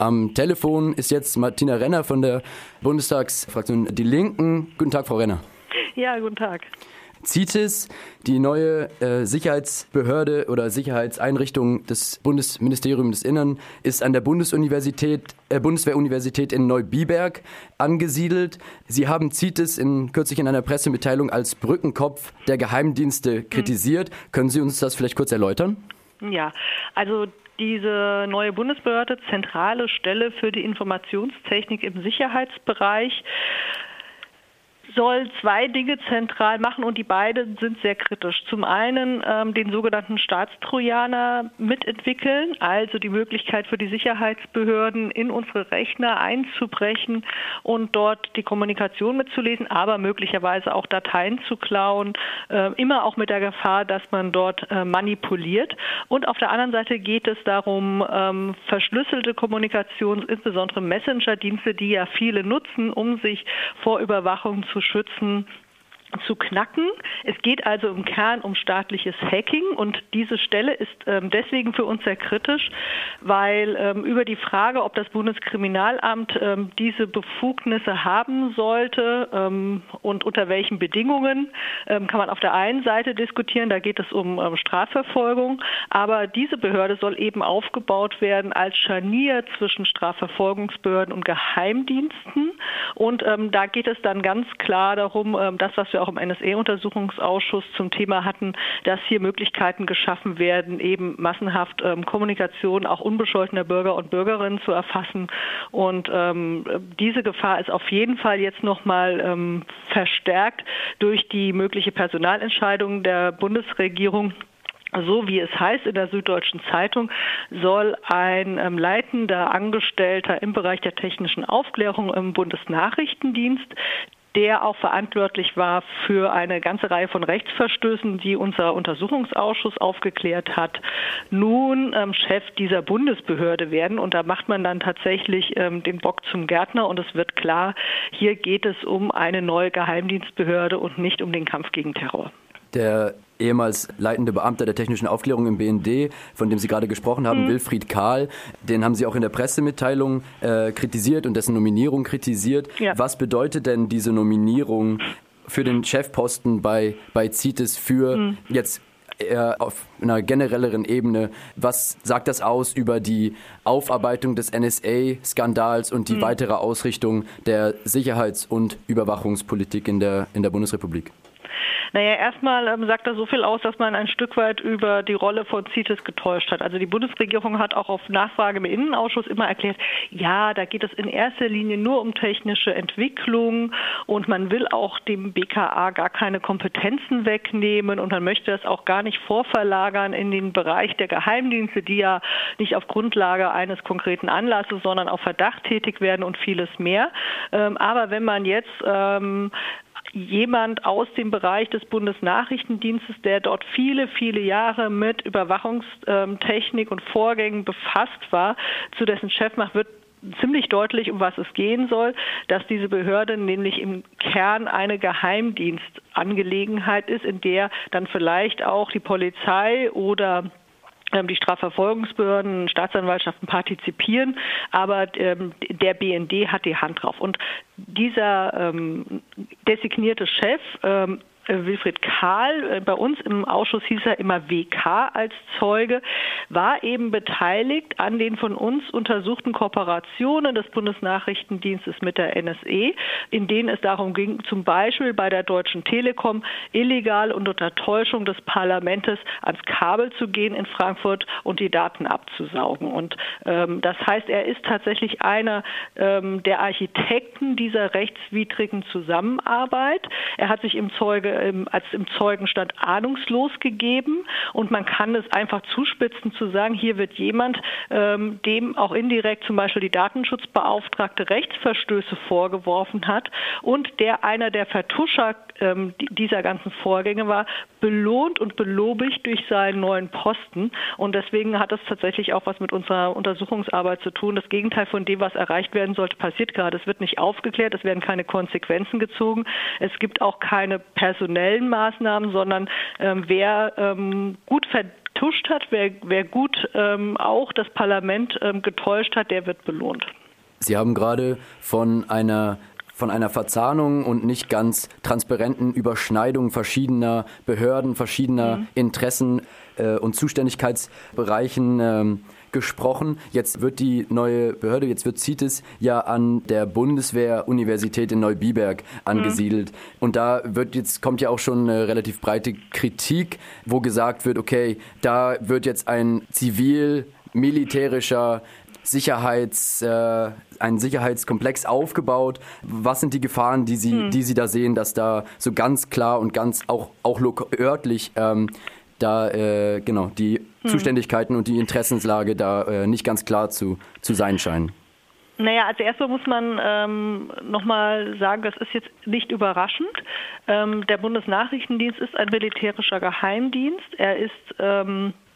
Am Telefon ist jetzt Martina Renner von der Bundestagsfraktion Die Linken. Guten Tag, Frau Renner. Ja, guten Tag. CITES, die neue äh, Sicherheitsbehörde oder Sicherheitseinrichtung des Bundesministeriums des Innern, ist an der Bundesuniversität, äh, Bundeswehruniversität in Neubiberg angesiedelt. Sie haben CITES in, kürzlich in einer Pressemitteilung als Brückenkopf der Geheimdienste kritisiert. Mhm. Können Sie uns das vielleicht kurz erläutern? Ja, also diese neue Bundesbehörde, zentrale Stelle für die Informationstechnik im Sicherheitsbereich, soll zwei Dinge zentral machen und die beiden sind sehr kritisch. Zum einen ähm, den sogenannten Staatstrojaner mitentwickeln, also die Möglichkeit für die Sicherheitsbehörden in unsere Rechner einzubrechen und dort die Kommunikation mitzulesen, aber möglicherweise auch Dateien zu klauen, äh, immer auch mit der Gefahr, dass man dort äh, manipuliert. Und auf der anderen Seite geht es darum, ähm, verschlüsselte Kommunikation, insbesondere Messenger-Dienste, die ja viele nutzen, um sich vor Überwachung zu schützen zu knacken. Es geht also im Kern um staatliches Hacking und diese Stelle ist ähm, deswegen für uns sehr kritisch, weil ähm, über die Frage, ob das Bundeskriminalamt ähm, diese Befugnisse haben sollte ähm, und unter welchen Bedingungen, ähm, kann man auf der einen Seite diskutieren, da geht es um ähm, Strafverfolgung, aber diese Behörde soll eben aufgebaut werden als Scharnier zwischen Strafverfolgungsbehörden und Geheimdiensten und da geht es dann ganz klar darum, das, was wir auch im NSE-Untersuchungsausschuss zum Thema hatten, dass hier Möglichkeiten geschaffen werden, eben massenhaft ähm, Kommunikation auch unbescholtener Bürger und Bürgerinnen zu erfassen. Und ähm, diese Gefahr ist auf jeden Fall jetzt nochmal ähm, verstärkt durch die mögliche Personalentscheidung der Bundesregierung so wie es heißt in der Süddeutschen Zeitung, soll ein ähm, leitender Angestellter im Bereich der technischen Aufklärung im Bundesnachrichtendienst der auch verantwortlich war für eine ganze Reihe von Rechtsverstößen, die unser Untersuchungsausschuss aufgeklärt hat, nun ähm, Chef dieser Bundesbehörde werden. Und da macht man dann tatsächlich ähm, den Bock zum Gärtner und es wird klar, hier geht es um eine neue Geheimdienstbehörde und nicht um den Kampf gegen Terror. Der ehemals leitende Beamter der technischen Aufklärung im BND, von dem Sie gerade gesprochen haben, mhm. Wilfried Kahl, den haben Sie auch in der Pressemitteilung äh, kritisiert und dessen Nominierung kritisiert. Ja. Was bedeutet denn diese Nominierung für den Chefposten bei, bei CITES für mhm. jetzt eher auf einer generelleren Ebene. Was sagt das aus über die Aufarbeitung des NSA-Skandals und die mhm. weitere Ausrichtung der Sicherheits- und Überwachungspolitik in der, in der Bundesrepublik? Naja, erstmal ähm, sagt er so viel aus, dass man ein Stück weit über die Rolle von CITES getäuscht hat. Also die Bundesregierung hat auch auf Nachfrage im Innenausschuss immer erklärt, ja, da geht es in erster Linie nur um technische Entwicklung und man will auch dem BKA gar keine Kompetenzen wegnehmen und man möchte das auch gar nicht vorverlagern in den Bereich der Geheimdienste, die ja nicht auf Grundlage eines konkreten Anlasses, sondern auf Verdacht tätig werden und vieles mehr. Ähm, aber wenn man jetzt ähm, jemand aus dem Bereich des Bundesnachrichtendienstes, der dort viele, viele Jahre mit Überwachungstechnik und Vorgängen befasst war, zu dessen Chef macht, wird ziemlich deutlich, um was es gehen soll, dass diese Behörde nämlich im Kern eine Geheimdienstangelegenheit ist, in der dann vielleicht auch die Polizei oder die Strafverfolgungsbehörden, Staatsanwaltschaften partizipieren, aber ähm, der BND hat die Hand drauf. Und dieser ähm, designierte Chef ähm, äh, Wilfried Kahl, äh, bei uns im Ausschuss hieß er immer WK als Zeuge, war eben beteiligt an den von uns untersuchten Kooperationen des Bundesnachrichtendienstes mit der NSE, in denen es darum ging, zum Beispiel bei der Deutschen Telekom illegal und unter Täuschung des Parlaments ans Kabel zu gehen in Frankfurt und die Daten abzusaugen. Und ähm, das heißt, er ist tatsächlich einer ähm, der Architekten dieser rechtswidrigen Zusammenarbeit. Er hat sich im Zeuge ähm, als im Zeugenstand ahnungslos gegeben und man kann es einfach zuspitzen zu sagen, hier wird jemand, ähm, dem auch indirekt zum Beispiel die Datenschutzbeauftragte Rechtsverstöße vorgeworfen hat und der einer der Vertuscher ähm, dieser ganzen Vorgänge war, belohnt und belobigt durch seinen neuen Posten. Und deswegen hat das tatsächlich auch was mit unserer Untersuchungsarbeit zu tun. Das Gegenteil von dem, was erreicht werden sollte, passiert gerade. Es wird nicht aufgeklärt, es werden keine Konsequenzen gezogen. Es gibt auch keine personellen Maßnahmen, sondern ähm, wer ähm, gut vertuscht hat, wer, wer gut ähm, auch das Parlament ähm, getäuscht hat, der wird belohnt. Sie haben gerade von einer von einer Verzahnung und nicht ganz transparenten Überschneidung verschiedener Behörden, verschiedener mhm. Interessen äh, und Zuständigkeitsbereichen ähm, gesprochen. Jetzt wird die neue Behörde, jetzt wird CITES ja an der Bundeswehr-Universität in Neubiberg angesiedelt. Mhm. Und da wird jetzt, kommt ja auch schon eine relativ breite Kritik, wo gesagt wird, okay, da wird jetzt ein zivil-militärischer Sicherheits, äh, ein Sicherheitskomplex aufgebaut. Was sind die Gefahren, die Sie, hm. die Sie da sehen, dass da so ganz klar und ganz auch, auch örtlich ähm, da äh, genau die hm. Zuständigkeiten und die Interessenslage da äh, nicht ganz klar zu, zu sein scheinen. Naja, als erstes muss man ähm, nochmal sagen, das ist jetzt nicht überraschend. Ähm, der Bundesnachrichtendienst ist ein militärischer Geheimdienst. Er ist ähm, äh,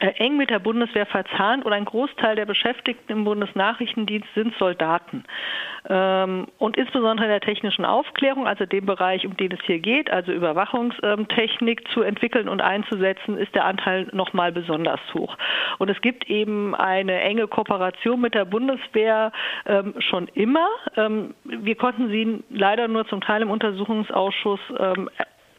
eng mit der Bundeswehr verzahnt und ein Großteil der Beschäftigten im Bundesnachrichtendienst sind Soldaten. Ähm, und insbesondere in der technischen Aufklärung, also dem Bereich, um den es hier geht, also Überwachungstechnik zu entwickeln und einzusetzen, ist der Anteil nochmal besonders hoch. Und es gibt eben eine enge Kooperation mit der Bundeswehr ähm, schon immer. Ähm, wir konnten sie leider nur zum Teil im Untersuchungsausschuss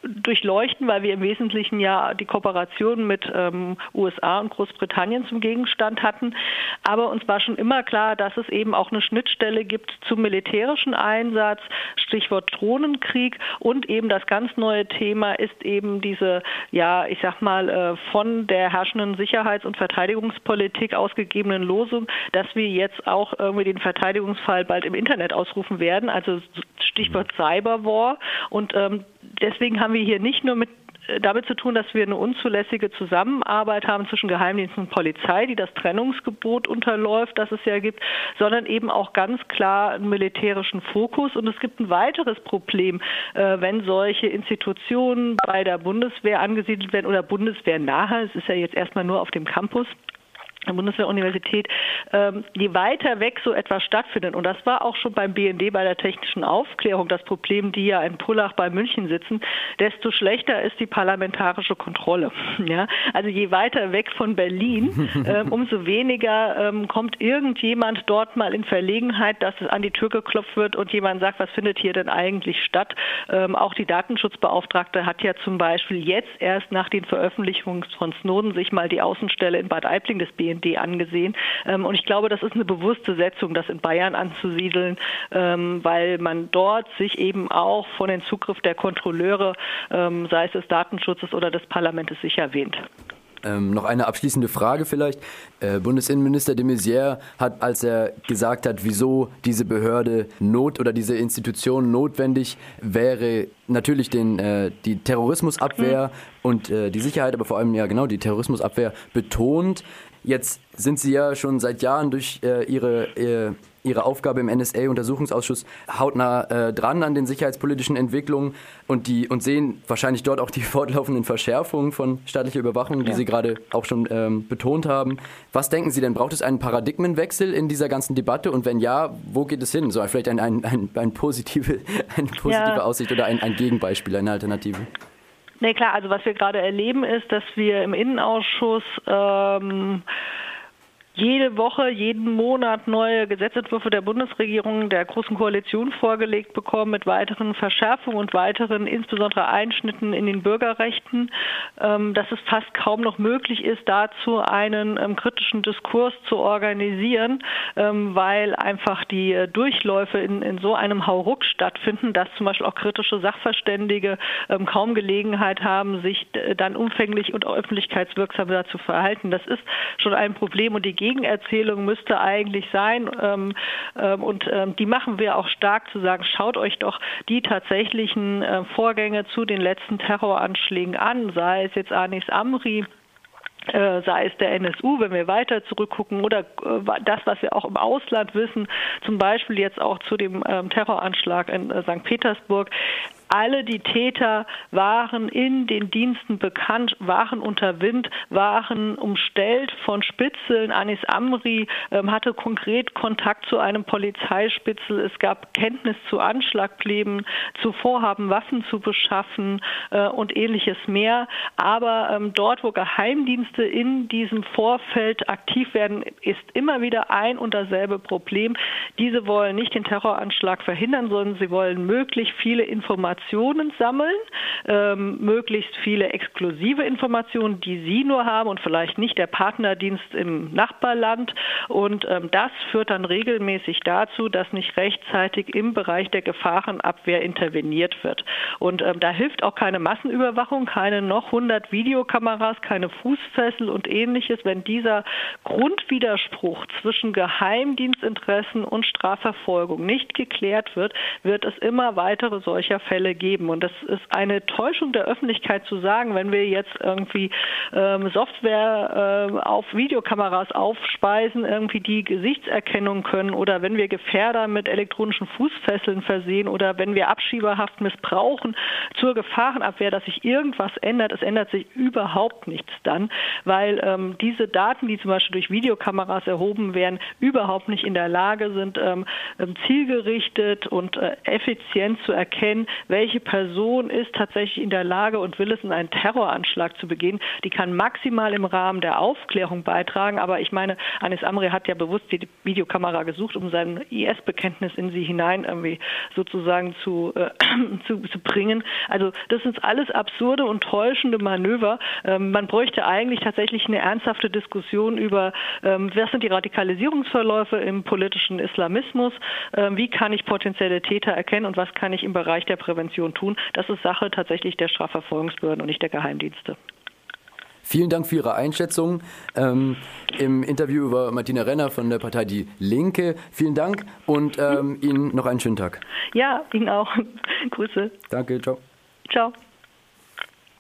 durchleuchten, weil wir im Wesentlichen ja die Kooperation mit ähm, USA und Großbritannien zum Gegenstand hatten. Aber uns war schon immer klar, dass es eben auch eine Schnittstelle gibt zum militärischen Einsatz, Stichwort Drohnenkrieg und eben das ganz neue Thema ist eben diese, ja, ich sag mal, äh, von der herrschenden Sicherheits- und Verteidigungspolitik ausgegebenen Losung, dass wir jetzt auch irgendwie den Verteidigungsfall bald im Internet ausrufen werden, also Stichwort Cyberwar. Und ähm, deswegen haben wir hier nicht nur mit äh, damit zu tun, dass wir eine unzulässige Zusammenarbeit haben zwischen Geheimdiensten und Polizei, die das Trennungsgebot unterläuft, das es ja gibt, sondern eben auch ganz klar einen militärischen Fokus. Und es gibt ein weiteres Problem, äh, wenn solche Institutionen bei der Bundeswehr angesiedelt werden oder Bundeswehr nahe. Es ist ja jetzt erstmal nur auf dem Campus der Bundeswehr-Universität, ähm, je weiter weg so etwas stattfindet, und das war auch schon beim BND bei der technischen Aufklärung das Problem, die ja in Pullach bei München sitzen, desto schlechter ist die parlamentarische Kontrolle. Ja? Also je weiter weg von Berlin, ähm, umso weniger ähm, kommt irgendjemand dort mal in Verlegenheit, dass es an die Tür geklopft wird und jemand sagt, was findet hier denn eigentlich statt? Auch die Datenschutzbeauftragte hat ja zum Beispiel jetzt erst nach den Veröffentlichungen von Snowden sich mal die Außenstelle in Bad Aibling des BND BND angesehen. Ähm, und ich glaube, das ist eine bewusste Setzung, das in Bayern anzusiedeln, ähm, weil man dort sich eben auch von den Zugriff der Kontrolleure, ähm, sei es des Datenschutzes oder des Parlaments, sicher wähnt. Ähm, noch eine abschließende Frage vielleicht. Äh, Bundesinnenminister de Maizière hat, als er gesagt hat, wieso diese Behörde not oder diese Institution notwendig wäre, natürlich den, äh, die Terrorismusabwehr mhm. und äh, die Sicherheit, aber vor allem ja genau die Terrorismusabwehr betont. Jetzt sind Sie ja schon seit Jahren durch äh, Ihre, äh, Ihre Aufgabe im NSA-Untersuchungsausschuss hautnah äh, dran an den sicherheitspolitischen Entwicklungen und, die, und sehen wahrscheinlich dort auch die fortlaufenden Verschärfungen von staatlicher Überwachung, die ja. Sie gerade auch schon ähm, betont haben. Was denken Sie denn? Braucht es einen Paradigmenwechsel in dieser ganzen Debatte? Und wenn ja, wo geht es hin? So vielleicht ein, ein, ein, ein positive, eine positive ja. Aussicht oder ein, ein Gegenbeispiel, eine Alternative? Nee, klar, also was wir gerade erleben ist, dass wir im Innenausschuss ähm, jede Woche, jeden Monat neue Gesetzentwürfe der Bundesregierung, der Großen Koalition vorgelegt bekommen mit weiteren Verschärfungen und weiteren, insbesondere Einschnitten in den Bürgerrechten, ähm, dass es fast kaum noch möglich ist, dazu einen ähm, kritischen Diskurs zu organisieren, ähm, weil einfach die äh, Durchläufe in, in so einem Hauruck stattfinden, dass zum Beispiel auch kritische Sachverständige kaum Gelegenheit haben, sich äh, dann umfänglich und öffentlichkeitswirksam dazu verhalten. Das ist schon ein Problem und die Gegenerzählung müsste eigentlich sein, ähm, ähm, und ähm, die machen wir auch stark zu sagen, schaut euch doch die tatsächlichen äh, Vorgänge zu den letzten Terroranschlägen an, sei es jetzt Anis Amri, äh, sei es der NSU, wenn wir weiter zurückgucken, oder äh, das, was wir auch im Ausland wissen, zum Beispiel jetzt auch zu dem ähm, Terroranschlag in äh, St. Petersburg alle die Täter waren in den Diensten bekannt, waren unter Wind, waren umstellt von Spitzeln. Anis Amri ähm, hatte konkret Kontakt zu einem Polizeispitzel. Es gab Kenntnis zu Anschlagplänen, zu Vorhaben, Waffen zu beschaffen äh, und ähnliches mehr. Aber ähm, dort, wo Geheimdienste in diesem Vorfeld aktiv werden, ist immer wieder ein und dasselbe Problem. Diese wollen nicht den Terroranschlag verhindern, sondern sie wollen möglichst viele Informationen sammeln, ähm, möglichst viele exklusive Informationen, die sie nur haben und vielleicht nicht der Partnerdienst im Nachbarland. Und ähm, das führt dann regelmäßig dazu, dass nicht rechtzeitig im Bereich der Gefahrenabwehr interveniert wird. Und ähm, da hilft auch keine Massenüberwachung, keine noch 100 Videokameras, keine Fußfessel und ähnliches, wenn dieser Grundwiderspruch zwischen Geheimdienstinteressen und Strafverfolgung nicht geklärt wird, wird es immer weitere solcher Fälle geben. Und das ist eine Täuschung der Öffentlichkeit zu sagen, wenn wir jetzt irgendwie ähm, Software äh, auf Videokameras aufspeisen, irgendwie die Gesichtserkennung können oder wenn wir Gefährder mit elektronischen Fußfesseln versehen oder wenn wir Abschieberhaft missbrauchen zur Gefahrenabwehr, dass sich irgendwas ändert. Es ändert sich überhaupt nichts dann, weil ähm, diese Daten, die zum Beispiel durch Videokameras erhoben werden, überhaupt nicht in der Lage sind, ähm, ähm zielgerichtet und äh, effizient zu erkennen, welche Person ist tatsächlich in der Lage und will es, einen Terroranschlag zu begehen. Die kann maximal im Rahmen der Aufklärung beitragen, aber ich meine, Anis Amri hat ja bewusst die Videokamera gesucht, um sein IS-Bekenntnis in sie hinein irgendwie sozusagen zu, äh, zu, zu bringen. Also das sind alles absurde und täuschende Manöver. Ähm, man bräuchte eigentlich tatsächlich eine ernsthafte Diskussion über, ähm, was sind die Radikalisierungsverläufe im politischen Islamismus, ähm, wie kann ich potenzielle Täter erkennen und was kann ich im Bereich der Prävention tun. Das ist Sache tatsächlich der Strafverfolgungsbehörden und nicht der Geheimdienste. Vielen Dank für Ihre Einschätzung ähm, im Interview über Martina Renner von der Partei Die Linke. Vielen Dank und ähm, Ihnen noch einen schönen Tag. Ja, Ihnen auch. Grüße. Danke, ciao. Ciao.